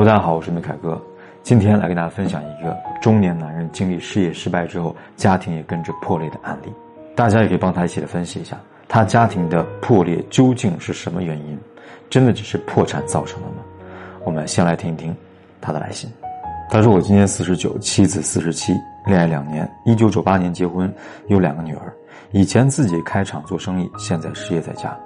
大家好，我是梅凯哥。今天来跟大家分享一个中年男人经历事业失败之后，家庭也跟着破裂的案例。大家也可以帮他一起来分析一下，他家庭的破裂究竟是什么原因？真的只是破产造成的吗？我们先来听一听他的来信。他说：“我今年四十九，妻子四十七，恋爱两年，一九九八年结婚，有两个女儿。以前自己开厂做生意，现在失业在家，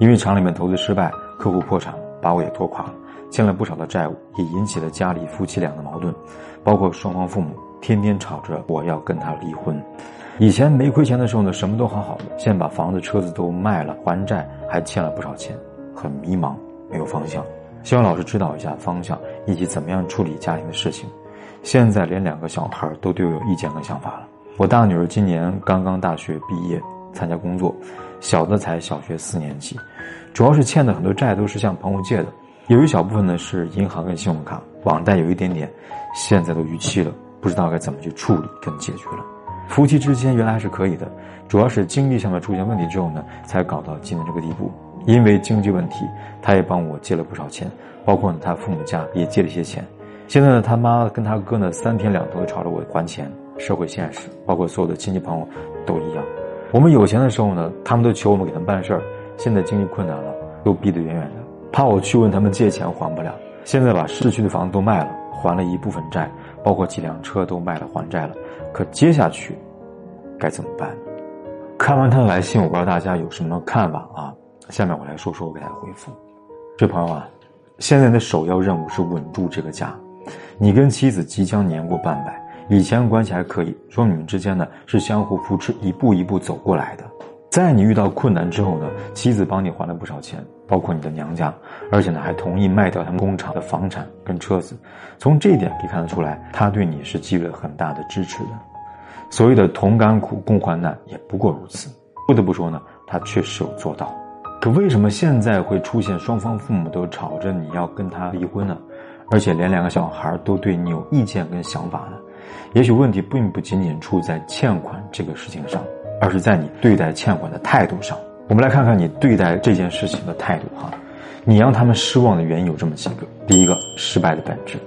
因为厂里面投资失败，客户破产，把我也拖垮了。”欠了不少的债务，也引起了家里夫妻俩的矛盾，包括双方父母天天吵着我要跟他离婚。以前没亏钱的时候呢，什么都好好的，现在把房子、车子都卖了还债，还欠了不少钱，很迷茫，没有方向。希望老师指导一下方向，以及怎么样处理家庭的事情。现在连两个小孩都对我有意见跟想法了。我大女儿今年刚刚大学毕业参加工作，小的才小学四年级，主要是欠的很多债都是向朋友借的。有一小部分呢是银行跟信用卡网贷有一点点，现在都逾期了，不知道该怎么去处理跟解决了。夫妻之间原来还是可以的，主要是经济上面出现问题之后呢，才搞到今天这个地步。因为经济问题，他也帮我借了不少钱，包括呢他父母家也借了一些钱。现在呢他妈跟他哥呢三天两头的吵着我还钱，社会现实，包括所有的亲戚朋友都一样。我们有钱的时候呢，他们都求我们给他们办事儿，现在经济困难了，都逼得远远的。怕我去问他们借钱还不了，现在把市区的房子都卖了，还了一部分债，包括几辆车都卖了还债了。可接下去该怎么办？看完他的来信，我不知道大家有什么看法啊？下面我来说说我给他的回复。这朋友啊，现在的首要任务是稳住这个家。你跟妻子即将年过半百，以前关系还可以，说你们之间呢是相互扶持，一步一步走过来的。在你遇到困难之后呢，妻子帮你还了不少钱，包括你的娘家，而且呢还同意卖掉他们工厂的房产跟车子。从这一点可以看得出来，他对你是给予了很大的支持的。所谓的同甘苦共患难，也不过如此。不得不说呢，他确实有做到。可为什么现在会出现双方父母都吵着你要跟他离婚呢？而且连两个小孩都对你有意见跟想法呢？也许问题并不仅仅出在欠款这个事情上。而是在你对待欠款的态度上，我们来看看你对待这件事情的态度哈。你让他们失望的原因有这么几个：第一个，失败的本质，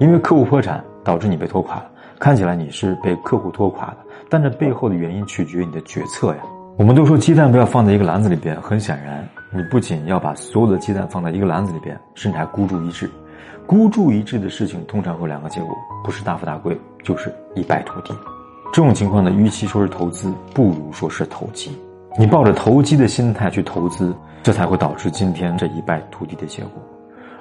因为客户破产导致你被拖垮了，看起来你是被客户拖垮的，但这背后的原因取决于你的决策呀。我们都说鸡蛋不要放在一个篮子里边，很显然，你不仅要把所有的鸡蛋放在一个篮子里边，甚至还孤注一掷。孤注一掷的事情通常会有两个结果，不是大富大贵，就是一败涂地。这种情况呢，与其说是投资，不如说是投机。你抱着投机的心态去投资，这才会导致今天这一败涂地的结果。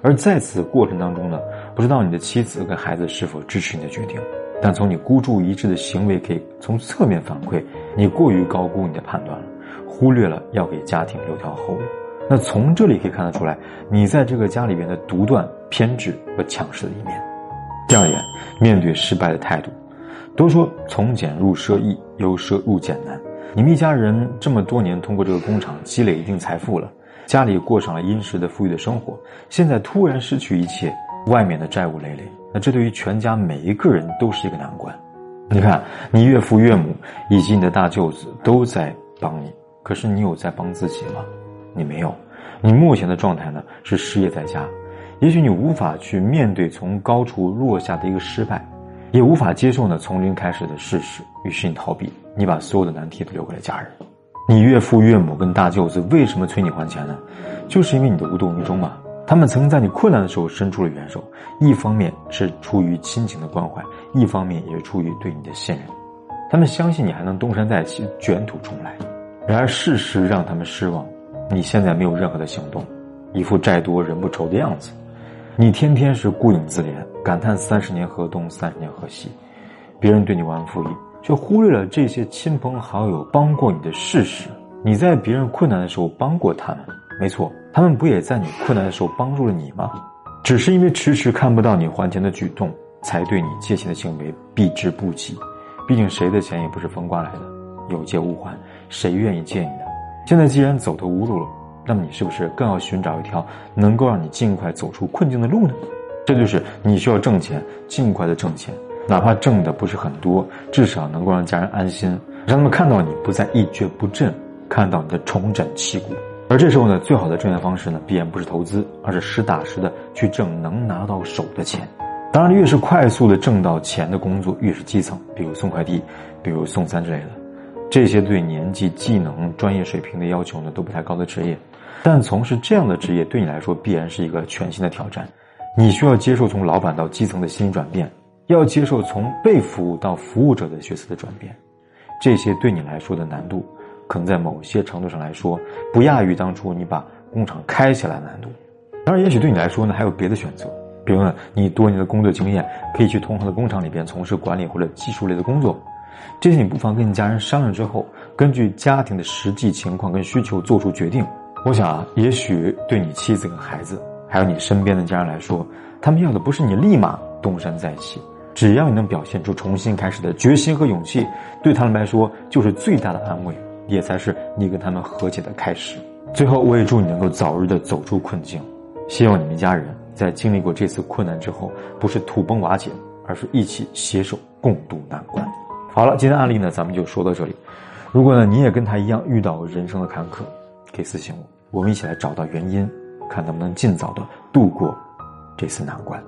而在此过程当中呢，不知道你的妻子跟孩子是否支持你的决定，但从你孤注一掷的行为，可以从侧面反馈你过于高估你的判断了，忽略了要给家庭留条后路。那从这里可以看得出来，你在这个家里边的独断、偏执和强势的一面。第二点，面对失败的态度。都说从俭入奢易，由奢入俭难。你们一家人这么多年通过这个工厂积累一定财富了，家里过上了殷实的富裕的生活，现在突然失去一切，外面的债务累累，那这对于全家每一个人都是一个难关。你看，你岳父岳母以及你的大舅子都在帮你，可是你有在帮自己吗？你没有。你目前的状态呢是失业在家，也许你无法去面对从高处落下的一个失败。也无法接受呢从零开始的事实，于是你逃避，你把所有的难题都留给了家人。你岳父岳母跟大舅子为什么催你还钱呢？就是因为你的无动于衷嘛。他们曾经在你困难的时候伸出了援手，一方面是出于亲情的关怀，一方面也是出于对你的信任。他们相信你还能东山再起，卷土重来。然而事实让他们失望，你现在没有任何的行动，一副债多人不愁的样子。你天天是顾影自怜，感叹三十年河东，三十年河西，别人对你忘恩负义，却忽略了这些亲朋好友帮过你的事实。你在别人困难的时候帮过他们，没错，他们不也在你困难的时候帮助了你吗？只是因为迟迟看不到你还钱的举动，才对你借钱的行为避之不及。毕竟谁的钱也不是风刮来的，有借无还，谁愿意借你呢？现在既然走投无路了。那么你是不是更要寻找一条能够让你尽快走出困境的路呢？这就是你需要挣钱，尽快的挣钱，哪怕挣的不是很多，至少能够让家人安心，让他们看到你不再一蹶不振，看到你的重整旗鼓。而这时候呢，最好的挣钱方式呢，必然不是投资，而是实打实的去挣能拿到手的钱。当然，越是快速的挣到钱的工作，越是基层，比如送快递，比如送餐之类的，这些对年纪、技能、专业水平的要求呢，都不太高的职业。但从事这样的职业，对你来说必然是一个全新的挑战。你需要接受从老板到基层的心理转变，要接受从被服务到服务者的角色的转变。这些对你来说的难度，可能在某些程度上来说，不亚于当初你把工厂开起来的难度。当然，也许对你来说呢，还有别的选择，比如呢，你多年的工作经验，可以去同行的工厂里边从事管理或者技术类的工作。这些你不妨跟你家人商量之后，根据家庭的实际情况跟需求做出决定。我想啊，也许对你妻子跟孩子，还有你身边的家人来说，他们要的不是你立马东山再起。只要你能表现出重新开始的决心和勇气，对他们来说就是最大的安慰，也才是你跟他们和解的开始。最后，我也祝你能够早日的走出困境，希望你们家人在经历过这次困难之后，不是土崩瓦解，而是一起携手共度难关。好了，今天案例呢，咱们就说到这里。如果呢你也跟他一样遇到人生的坎坷，可以私信我，我们一起来找到原因，看能不能尽早的度过这次难关。